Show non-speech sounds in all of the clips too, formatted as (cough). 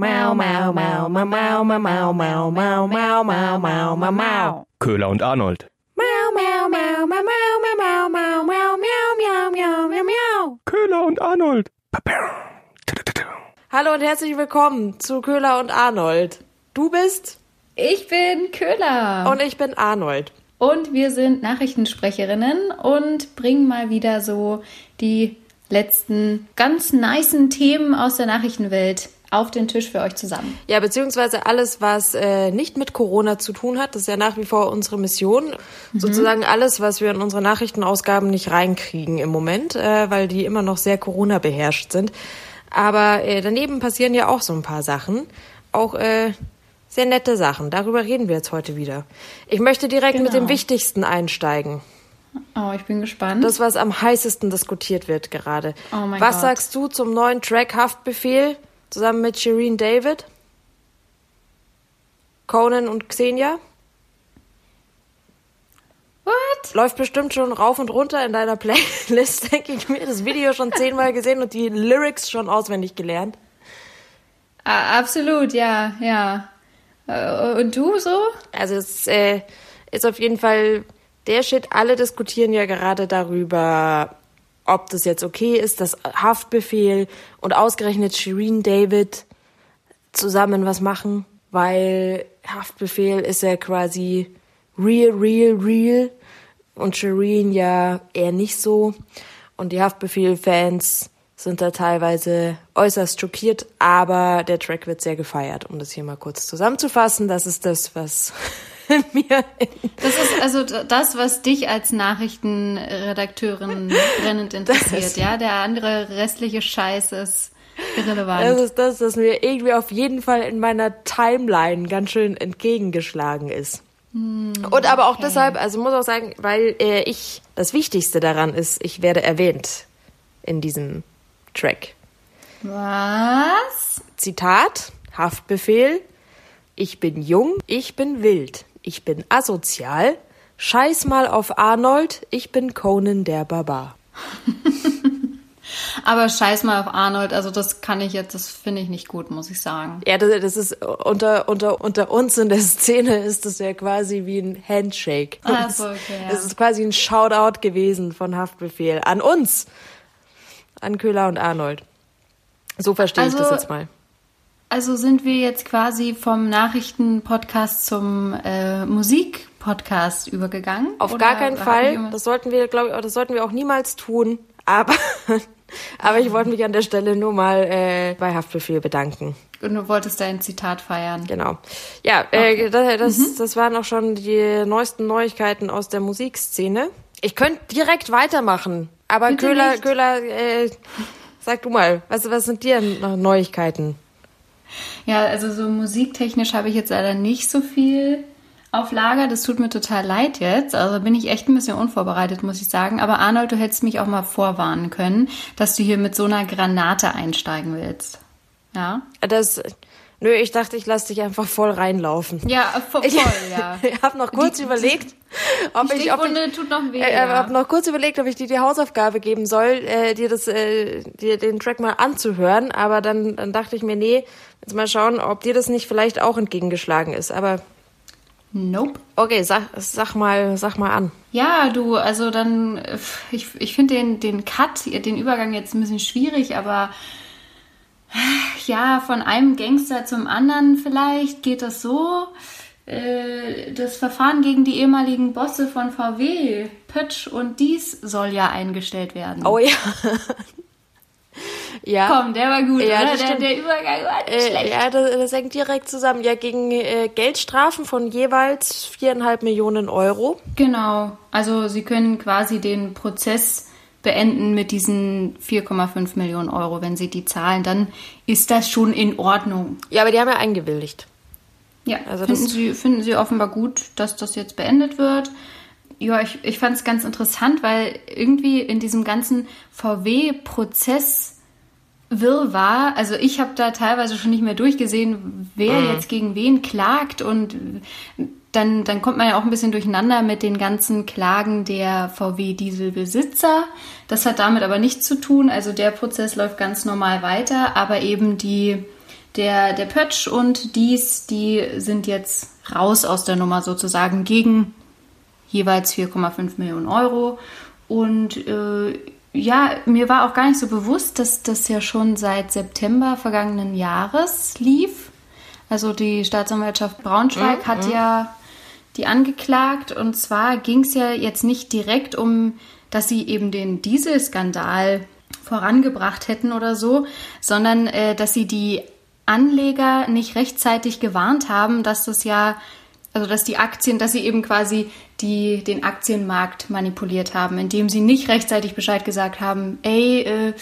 Mau, mau, mau, mau, mau, mau, mau, mau, mau, mau, mau, mau, mau, mau. Köhler und Arnold. Mau, mau, mau, mau, mau, mau, mau, mau, mau, miau, miau, miau, miau, miau. Köhler und Arnold. Hallo und herzlich willkommen zu Köhler und Arnold. Du bist Ich bin Köhler. und ich bin Arnold. Und wir sind Nachrichtensprecherinnen und bringen mal wieder so die letzten ganz nicen Themen aus der Nachrichtenwelt auf den Tisch für euch zusammen. Ja, beziehungsweise alles, was äh, nicht mit Corona zu tun hat, das ist ja nach wie vor unsere Mission. Sozusagen alles, was wir in unsere Nachrichtenausgaben nicht reinkriegen im Moment, äh, weil die immer noch sehr Corona beherrscht sind. Aber äh, daneben passieren ja auch so ein paar Sachen. Auch äh, sehr nette Sachen. Darüber reden wir jetzt heute wieder. Ich möchte direkt mit dem Genau. Wichtigsten einsteigen. Oh, ich bin gespannt. Das, was am heißesten diskutiert wird gerade. Oh mein was Gott. sagst du zum neuen Track Haftbefehl zusammen mit Shireen David? Conan und Xenia? What? Läuft bestimmt schon rauf und runter in deiner Playlist, (laughs) denke ich mir. Das Video schon zehnmal gesehen und die Lyrics schon auswendig gelernt. Absolut, ja, ja. Äh, Und du so? Also es äh, ist auf jeden Fall der Shit. Alle diskutieren ja gerade darüber, ob das jetzt okay ist, dass Haftbefehl und ausgerechnet Shireen David zusammen was machen, weil Haftbefehl ist ja quasi real, real, real und Shireen ja eher nicht so. Und die Haftbefehl-Fans sind da teilweise äußerst schockiert, aber der Track wird sehr gefeiert, um das hier mal kurz zusammenzufassen. Das ist das, was (laughs) mir Das ist also das, was dich als Nachrichtenredakteurin brennend interessiert, ja? Der andere restliche Scheiß ist irrelevant. Das ist das, was mir irgendwie auf jeden Fall in meiner Timeline ganz schön entgegengeschlagen ist. Und aber auch deshalb, also muss auch sagen, weil äh, ich, das Wichtigste daran ist, ich werde erwähnt in diesem Track. Was? Zitat, Haftbefehl, ich bin jung, ich bin wild, ich bin asozial, scheiß mal auf Arnold, ich bin Conan der Barbar. (laughs) Aber scheiß mal auf Arnold, also das kann ich jetzt, das finde ich nicht gut, muss ich sagen. Ja, das, das ist unter, unter, unter uns in der (laughs) Szene ist das ja quasi wie ein Handshake. Ach so, okay, ja. Das ist quasi ein Shoutout gewesen von Haftbefehl an uns, an Köhler und Arnold. So verstehe ich das Also, jetzt mal. Also sind wir jetzt quasi vom Nachrichtenpodcast zum äh, Musikpodcast übergegangen? Auf gar keinen Fall. Das sollten wir, glaube ich, das sollten wir auch niemals tun. Aber, (laughs) aber ich wollte mich an der Stelle nur mal äh, bei Haftbefehl bedanken. Und du wolltest dein Zitat feiern. Genau. Ja, äh, das, das, Mhm. das waren auch schon die neuesten Neuigkeiten aus der Musikszene. Ich könnte direkt weitermachen, aber Bitte Köhler, nicht. Köhler, äh, sag du mal, was, was sind dir noch Neuigkeiten? Ja, also so musiktechnisch habe ich jetzt leider nicht so viel auf Lager. Das tut mir total leid jetzt. Also bin ich echt ein bisschen unvorbereitet, muss ich sagen. Aber Arnold, du hättest mich auch mal vorwarnen können, dass du hier mit so einer Granate einsteigen willst. Ja? Das, nö, ich dachte, ich lasse dich einfach voll reinlaufen. Ja, voll, Ich, ja. (laughs) ich habe noch kurz Die- überlegt, ob ich, ob ich, tut noch weh. äh, ja. habe noch kurz überlegt, ob ich dir die Hausaufgabe geben soll, äh, dir das, äh, dir den Track mal anzuhören. Aber dann, dann dachte ich mir, nee, jetzt mal schauen, ob dir das nicht vielleicht auch entgegengeschlagen ist. Aber Nope. okay, sag, sag mal, sag mal an. Ja, du, also dann, äh, ich, ich finde den, den Cut, den Übergang jetzt ein bisschen schwierig, aber äh, ja, von einem Gangster zum anderen vielleicht geht das so. Äh, Das Verfahren gegen die ehemaligen Bosse von VW, Pötsch und Dies soll ja eingestellt werden. Oh ja. ja. Komm, der war gut, Ja, Der, der Übergang war nicht Äh, schlecht. ja, das, das hängt direkt zusammen. Ja, gegen äh, Geldstrafen von jeweils viereinhalb Millionen Euro. Genau. Also sie können quasi den Prozess beenden mit diesen 4,5 Millionen Euro. Wenn sie die zahlen, dann ist das schon in Ordnung. Ja, aber die haben ja eingewilligt. Ja, Also finden, sie, finden sie offenbar gut, dass das jetzt beendet wird. Ja, ich, ich fand es ganz interessant, weil irgendwie in diesem ganzen VW-Prozess Wirrwarr, also ich habe da teilweise schon nicht mehr durchgesehen, wer jetzt gegen wen klagt und dann, dann kommt man ja auch ein bisschen durcheinander mit den ganzen Klagen der VW-Dieselbesitzer. Das hat damit aber nichts zu tun. Also der Prozess läuft ganz normal weiter, aber eben die, der, der Pötsch und dies, die sind jetzt raus aus der Nummer sozusagen gegen jeweils 4,5 Millionen Euro. Und äh, ja, mir war auch gar nicht so bewusst, dass das ja schon seit September vergangenen Jahres lief. Also die Staatsanwaltschaft Braunschweig Mhm, hat ja die angeklagt und zwar ging es ja jetzt nicht direkt um, dass sie eben den Dieselskandal vorangebracht hätten oder so, sondern äh, dass sie die Anleger nicht rechtzeitig gewarnt haben, dass das ja, also dass die Aktien, dass sie eben quasi die, den Aktienmarkt manipuliert haben, indem sie nicht rechtzeitig Bescheid gesagt haben, ey, äh,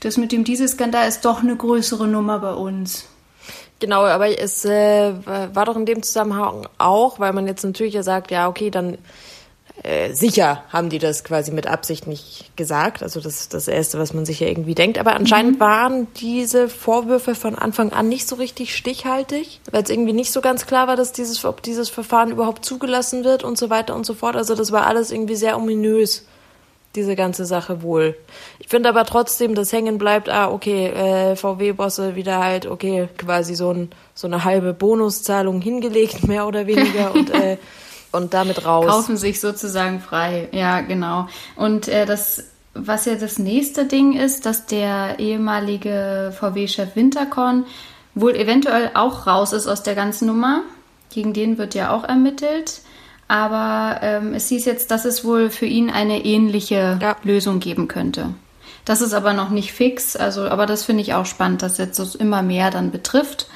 das mit dem Dieselskandal ist doch eine größere Nummer bei uns. Genau, aber es äh, war doch in dem Zusammenhang auch, weil man jetzt natürlich ja sagt, ja, okay, dann äh, sicher haben die das quasi mit Absicht nicht gesagt. Also das ist das Erste, was man sich ja irgendwie denkt. Aber anscheinend waren diese Vorwürfe von Anfang an nicht so richtig stichhaltig, weil es irgendwie nicht so ganz klar war, dass dieses, ob dieses Verfahren überhaupt zugelassen wird und so weiter und so fort. Also das war alles irgendwie sehr ominös diese ganze Sache wohl. Ich finde aber trotzdem, dass hängen bleibt, ah, okay, äh, VW-Bosse wieder halt, okay, quasi so, ein, so eine halbe Bonuszahlung hingelegt, (laughs) mehr oder weniger, und, äh, (laughs) und damit raus. Kaufen sich sozusagen frei, ja, genau. Und äh, das, was ja das nächste Ding ist, dass der ehemalige VW-Chef Winterkorn wohl eventuell auch raus ist aus der ganzen Nummer. Gegen den wird ja auch ermittelt. Aber ähm, es hieß jetzt, dass es wohl für ihn eine ähnliche Ja. Lösung geben könnte. Das ist aber noch nicht fix, also, aber das finde ich auch spannend, dass jetzt das immer mehr dann betrifft.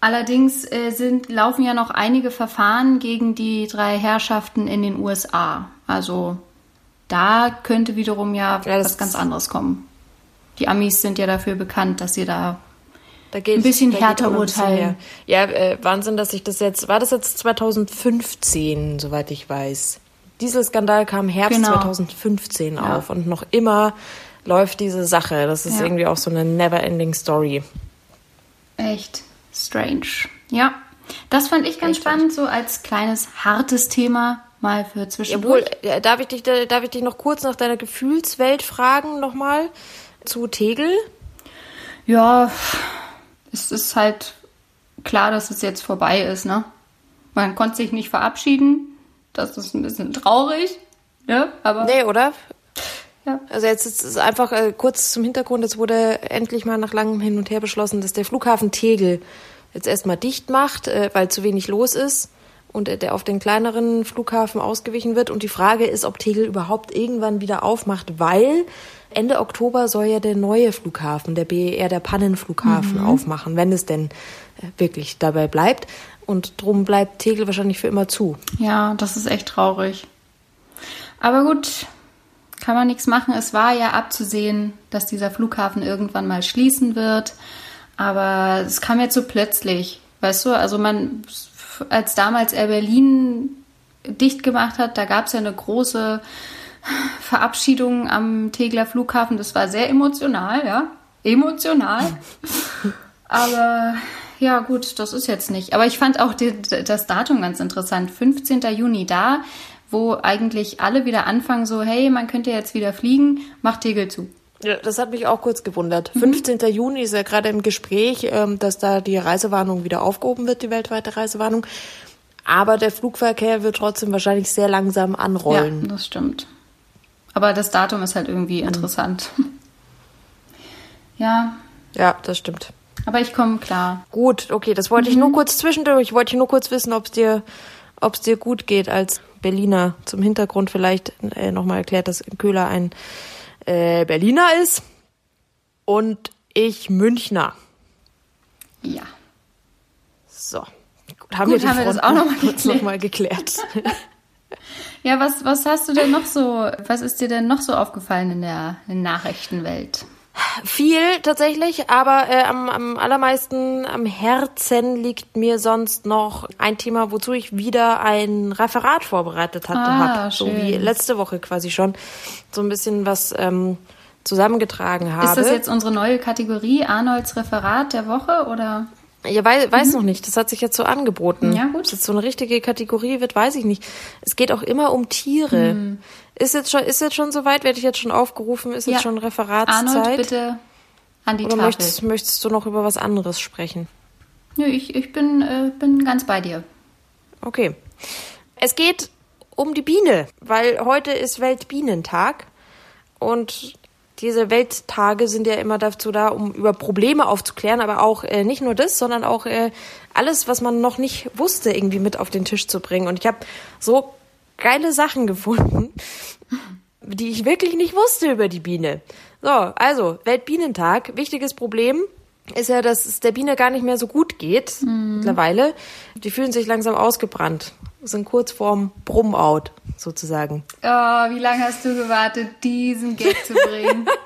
Allerdings äh, sind, laufen ja noch einige Verfahren gegen die drei Herrschaften in den USA. Also da könnte wiederum ja, Ja, was ganz anderes kommen. Die Amis sind ja dafür bekannt, dass sie da Da geht, Ein bisschen geht härter bisschen urteilen. mehr. Ja, äh, Wahnsinn, dass ich das jetzt, war das jetzt 2015, soweit ich weiß. Dieselskandal kam Herbst Genau. 2015 Ja. auf und noch immer läuft diese Sache. Das ist Ja. irgendwie auch so eine never-ending Story. echt strange. Ja, das fand ich ganz Echt spannend, so als kleines hartes Thema mal für Jawohl, zwischendurch. äh, darf ich dich, da- darf ich dich noch kurz nach deiner Gefühlswelt fragen nochmal zu Tegel? Ja, es ist halt klar, dass es jetzt vorbei ist, ne? Man konnte sich nicht verabschieden. Das ist ein bisschen traurig, ne? Aber Nee, oder? ja. Also jetzt ist es einfach äh, kurz zum Hintergrund, es wurde endlich mal nach langem Hin und Her beschlossen, dass der Flughafen Tegel jetzt erstmal dicht macht, äh, weil zu wenig los ist und der auf den kleineren Flughafen ausgewichen wird. Und die Frage ist, ob Tegel überhaupt irgendwann wieder aufmacht, weil Ende Oktober soll ja der neue Flughafen, der BER, der Pannenflughafen, aufmachen, wenn es denn äh, wirklich dabei bleibt. Und drum bleibt Tegel wahrscheinlich für immer zu. Ja, das ist echt traurig. Aber gut, kann man nichts machen. Es war ja abzusehen, dass dieser Flughafen irgendwann mal schließen wird. Aber es kam jetzt so plötzlich. Weißt du, also man, als damals Air Berlin dicht gemacht hat, da gab es ja eine große Verabschiedung am Tegler Flughafen. Das war sehr emotional, ja. Emotional. (laughs) Aber ja, gut, das ist jetzt nicht. Aber ich fand auch die, das Datum ganz interessant. 15. Juni da, wo eigentlich alle wieder anfangen, so, hey, man könnte jetzt wieder fliegen, macht Tegel zu. Ja, das hat mich auch kurz gewundert. 15. Juni ist ja gerade im Gespräch, ähm, dass da die Reisewarnung wieder aufgehoben wird, die weltweite Reisewarnung. Aber der Flugverkehr wird trotzdem wahrscheinlich sehr langsam anrollen. Ja, das stimmt. Aber das Datum ist halt irgendwie interessant. (laughs) ja, Ja, das stimmt. aber ich komme klar. Gut, okay, das wollte ich nur kurz zwischendurch. Wollte ich nur kurz wissen, ob es dir, ob's dir gut geht als Berliner. Zum Hintergrund vielleicht äh, nochmal erklärt, dass Köhler ein äh, Berliner ist und ich Münchner. Ja. So. Gut, haben Gut, wir, haben wir das auch noch mal (laughs) kurz geklärt. noch mal geklärt. (laughs) Ja, was, was hast du denn noch so, was ist dir denn noch so aufgefallen in der Nachrichtenwelt? Viel tatsächlich, aber äh, am, am allermeisten am Herzen liegt mir sonst noch ein Thema, wozu ich wieder ein Referat vorbereitet hatte, Ah, hab, so wie letzte Woche quasi schon, so ein bisschen was ähm, zusammengetragen habe. Ist das jetzt unsere neue Kategorie, Arnolds Referat der Woche oder? Ja, weiß, weiß noch nicht. Das hat sich jetzt so angeboten. Mhm. Ja, gut. Dass jetzt so eine richtige Kategorie wird, weiß ich nicht. Es geht auch immer um Tiere. Mhm. Ist jetzt schon, ist jetzt schon soweit? Werde ich jetzt schon aufgerufen? Ist jetzt schon Referatszeit? Arnold, bitte an die Oder Tafel. möchtest, möchtest du noch über was anderes sprechen? Nö, ich, ich bin, äh, bin ganz bei dir. Okay. Es geht um die Biene, weil heute ist Weltbienentag und diese Welttage sind ja immer dazu da, um über Probleme aufzuklären, aber auch äh, nicht nur das, sondern auch äh, alles, was man noch nicht wusste, irgendwie mit auf den Tisch zu bringen. Und ich habe so geile Sachen (laughs) gefunden, die ich wirklich nicht wusste über die Biene. So, also Weltbienentag, wichtiges Problem ist ja, dass es der Biene gar nicht mehr so gut geht mhm. mittlerweile. Die fühlen sich langsam ausgebrannt, sind kurz vorm Brummout sozusagen. Oh, wie lange hast du gewartet, diesen Gag zu bringen? (laughs)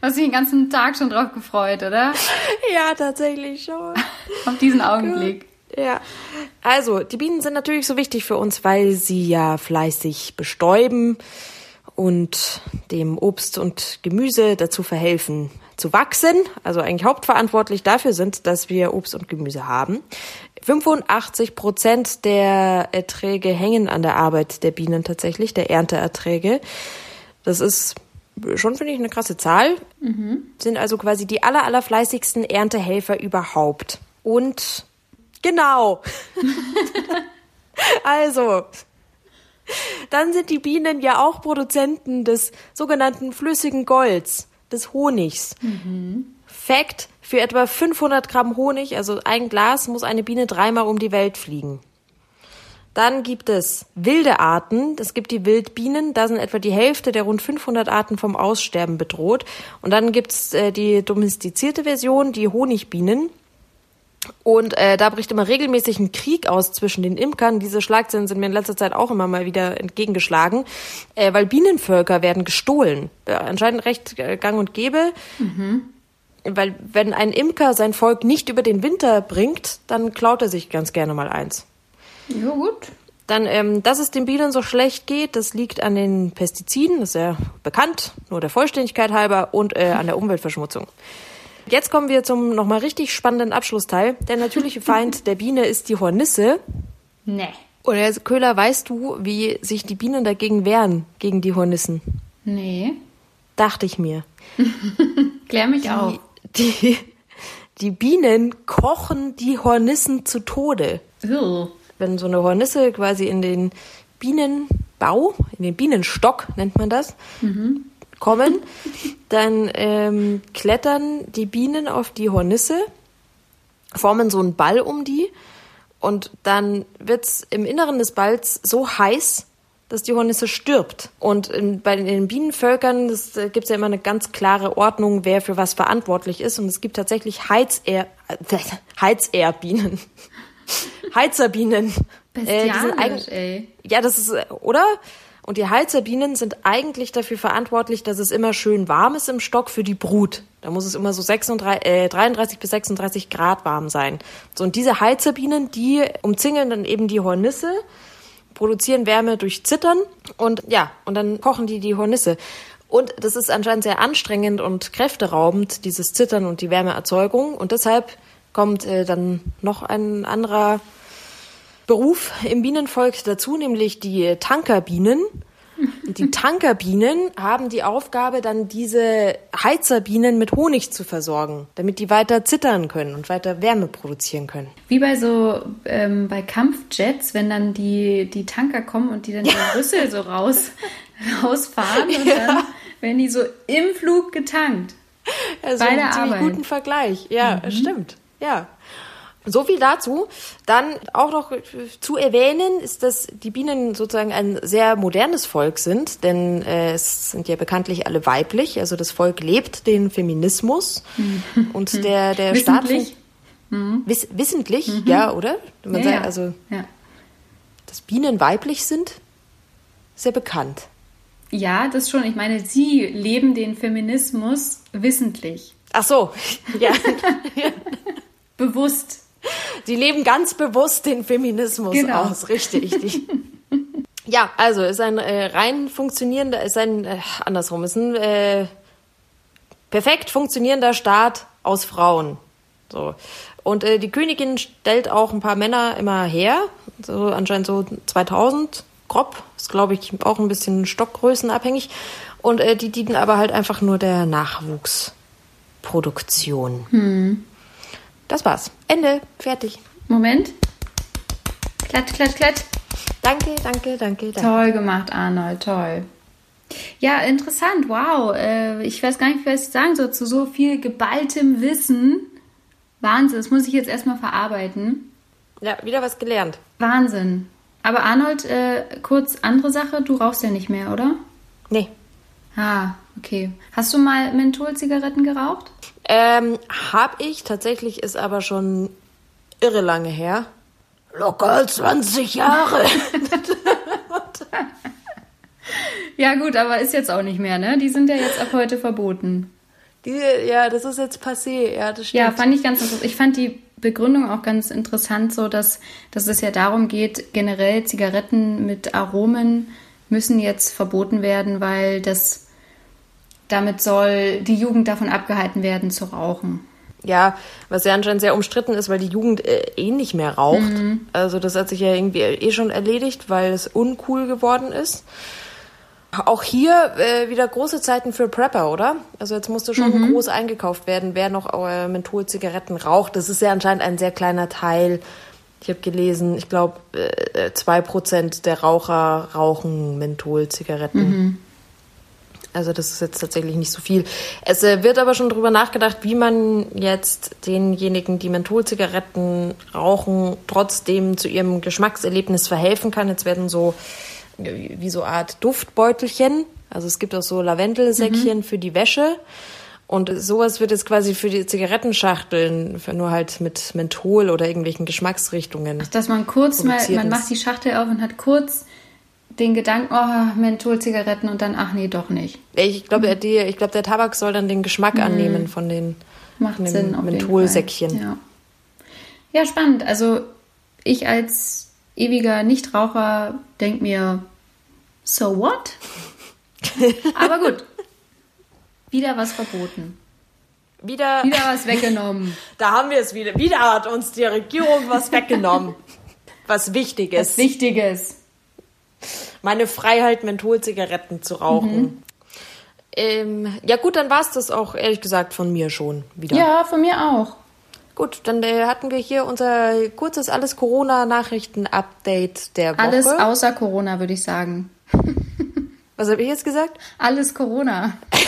Du hast dich den ganzen Tag schon drauf gefreut, oder? (laughs) Ja, tatsächlich schon. (laughs) Auf diesen Augenblick. Ja. Also, die Bienen sind natürlich so wichtig für uns, weil sie ja fleißig bestäuben und dem Obst und Gemüse dazu verhelfen zu wachsen, also eigentlich hauptverantwortlich dafür sind, dass wir Obst und Gemüse haben. 85 Prozent der Erträge hängen an der Arbeit der Bienen tatsächlich, der Ernteerträge. Das ist schon, finde ich, eine krasse Zahl. Mhm. Sind also quasi die aller, aller fleißigsten Erntehelfer überhaupt. Und genau. (laughs) also, dann sind die Bienen ja auch Produzenten des sogenannten flüssigen Golds, des Honigs. Mhm. Fact, für etwa 500 Gramm Honig, also ein Glas, muss eine Biene dreimal um die Welt fliegen. Dann gibt es wilde Arten. Es gibt die Wildbienen. Da sind etwa die Hälfte der rund 500 Arten vom Aussterben bedroht. Und dann gibt es äh, die domestizierte Version, die Honigbienen. Und äh, da bricht immer regelmäßig ein Krieg aus zwischen den Imkern. Diese Schlagzeilen sind mir in letzter Zeit auch immer mal wieder entgegengeschlagen, äh, weil Bienenvölker werden gestohlen. Äh, anscheinend recht äh, gang und gäbe. Mhm. Weil wenn ein Imker sein Volk nicht über den Winter bringt, dann klaut er sich ganz gerne mal eins. Ja, gut. Dann, ähm, dass es den Bienen so schlecht geht, das liegt an den Pestiziden, das ist ja bekannt, nur der Vollständigkeit halber, und äh, an der Umweltverschmutzung. Jetzt kommen wir zum nochmal richtig spannenden Abschlussteil. Der natürliche (laughs) Feind der Biene ist die Hornisse. Nee. Oder Köhler, weißt du, wie sich die Bienen dagegen wehren, gegen die Hornissen? Nee. Dachte ich mir. (laughs) Klär mich die, auf. Die, die Bienen kochen die Hornissen zu Tode. Ew. Wenn so eine Hornisse quasi in den Bienenbau, in den Bienenstock nennt man das, mhm kommen, dann ähm, klettern die Bienen auf die Hornisse, formen so einen Ball um die und dann wird's im Inneren des Balls so heiß, dass die Hornisse stirbt. Und in, bei den Bienenvölkern das, da gibt's ja immer eine ganz klare Ordnung, wer für was verantwortlich ist. Und es gibt tatsächlich Heizer, (laughs) (laughs) äh, Heizerbienen. Heizerbienen. Bestialisch, äh, ey. Ja, das ist, oder? Und die Heizerbienen sind eigentlich dafür verantwortlich, dass es immer schön warm ist im Stock für die Brut. Da muss es immer so 36, äh, 33 bis 36 Grad warm sein. So, und diese Heizerbienen, die umzingeln dann eben die Hornisse, produzieren Wärme durch Zittern und ja, und dann kochen die die Hornisse. Und das ist anscheinend sehr anstrengend und kräfteraubend, dieses Zittern und die Wärmeerzeugung. Und deshalb kommt äh, dann noch ein anderer Beruf im Bienenvolk dazu, nämlich die Tankerbienen. Die (laughs) Tankerbienen haben die Aufgabe, dann diese Heizerbienen mit Honig zu versorgen, damit die weiter zittern können und weiter Wärme produzieren können. Wie bei so ähm, bei Kampfjets, wenn dann die, die Tanker kommen und die dann ja. (laughs) den Rüssel so raus, rausfahren und ja. dann werden die so im Flug getankt. Also bei der Arbeit. guten Vergleich. Ja, mhm. stimmt. Ja. So viel dazu. Dann auch noch zu erwähnen ist, dass die Bienen sozusagen ein sehr modernes Volk sind, denn äh, es sind ja bekanntlich alle weiblich. Also das Volk lebt den Feminismus mhm. und der der? Staat mhm. wiss, wissentlich, mhm. ja, oder? Man ja, sagt, also ja. dass Bienen weiblich sind, sehr bekannt. Ja, das schon. Ich meine, sie leben den Feminismus wissentlich. Ach so, ja. (laughs) (laughs) Bewusst. Sie leben ganz bewusst den Feminismus genau. aus, richtig. (laughs) ja, also ist ein äh, rein funktionierender, ist ein äh, andersrum, ist ein äh, perfekt funktionierender Staat aus Frauen. So. Und äh, die Königin stellt auch ein paar Männer immer her, so anscheinend so 2000 grob, ist glaube ich auch ein bisschen stockgrößenabhängig. Und äh, die dienen aber halt einfach nur der Nachwuchsproduktion. Hm. Das war's. Ende. Fertig. Moment. Klatsch, klatsch, klatsch. Danke, danke, danke, danke. Toll gemacht, Arnold, toll. Ja, interessant, wow. Äh, ich weiß gar nicht, was ich sagen soll zu so viel geballtem Wissen. Wahnsinn, das muss ich jetzt erstmal verarbeiten. Ja, wieder was gelernt. Wahnsinn. Aber Arnold, äh, kurz andere Sache, du rauchst ja nicht mehr, oder? Nee. Ah, okay. Hast du mal Mentholzigaretten geraucht? Ähm, hab ich. Tatsächlich ist aber schon irre lange her. Locker 20 Jahre. Ja, gut, aber ist jetzt auch nicht mehr, ne? Die sind ja jetzt ab heute verboten. Die, ja, das ist jetzt passé. Ja, das stimmt. Ja, fand ich ganz interessant. Ich fand die Begründung auch ganz interessant, so dass, dass es ja darum geht, generell Zigaretten mit Aromen müssen jetzt verboten werden, weil das damit soll die Jugend davon abgehalten werden zu rauchen. Ja, was ja anscheinend sehr umstritten ist, weil die Jugend äh, eh nicht mehr raucht. Also das hat sich ja irgendwie eh schon erledigt, weil es uncool geworden ist. Auch hier äh, wieder große Zeiten für Prepper, oder? Also jetzt musste schon groß eingekauft werden, wer noch äh, Mentholzigaretten raucht. Das ist ja anscheinend ein sehr kleiner Teil. Ich habe gelesen, ich glaube, äh, zwei Prozent der Raucher rauchen Mentholzigaretten. Also das ist jetzt tatsächlich nicht so viel. Es äh, wird aber schon drüber nachgedacht, wie man jetzt denjenigen, die Mentholzigaretten rauchen, trotzdem zu ihrem Geschmackserlebnis verhelfen kann. Jetzt werden so äh, wie so Art Duftbeutelchen. Also es gibt auch so Lavendelsäckchen für die Wäsche. Und sowas wird jetzt quasi für die Zigarettenschachteln, für nur halt mit Menthol oder irgendwelchen Geschmacksrichtungen. Dass man kurz mal, man macht die Schachtel auf und hat kurz den Gedanken, oh, Mentholzigaretten und dann, ach nee, doch nicht. Ich glaube, die, ich glaube, der Tabak soll dann den Geschmack annehmen von den Macht von Sinn. Mentholsäckchen. Ja. ja, spannend. Also ich als ewiger Nichtraucher denke mir, so what? (laughs) Aber gut. Wieder was verboten. Wieder, (laughs) Wieder was weggenommen. da haben wir es wieder. Wieder hat uns die Regierung was weggenommen. (laughs) was Wichtiges. Was Wichtiges. Meine Freiheit, Mentholzigaretten zu rauchen. Ähm, ja gut, dann war es das auch ehrlich gesagt von mir schon wieder. Ja, von mir auch. Gut, dann äh, hatten wir hier unser kurzes alles Corona-Nachrichten-Update der Woche. Alles außer Corona, würde ich sagen. (laughs) Was habe ich jetzt gesagt? Alles Corona. (laughs)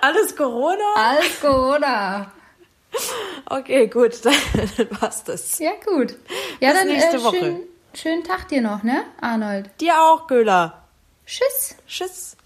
Alles Corona? Alles Corona. (laughs) Okay, gut, (laughs) dann war's das. Ja, gut. Ja, Bis dann nächste äh, Woche. schön, schönen Tag dir noch, ne, Arnold? Dir auch, Göhler. Tschüss. Tschüss.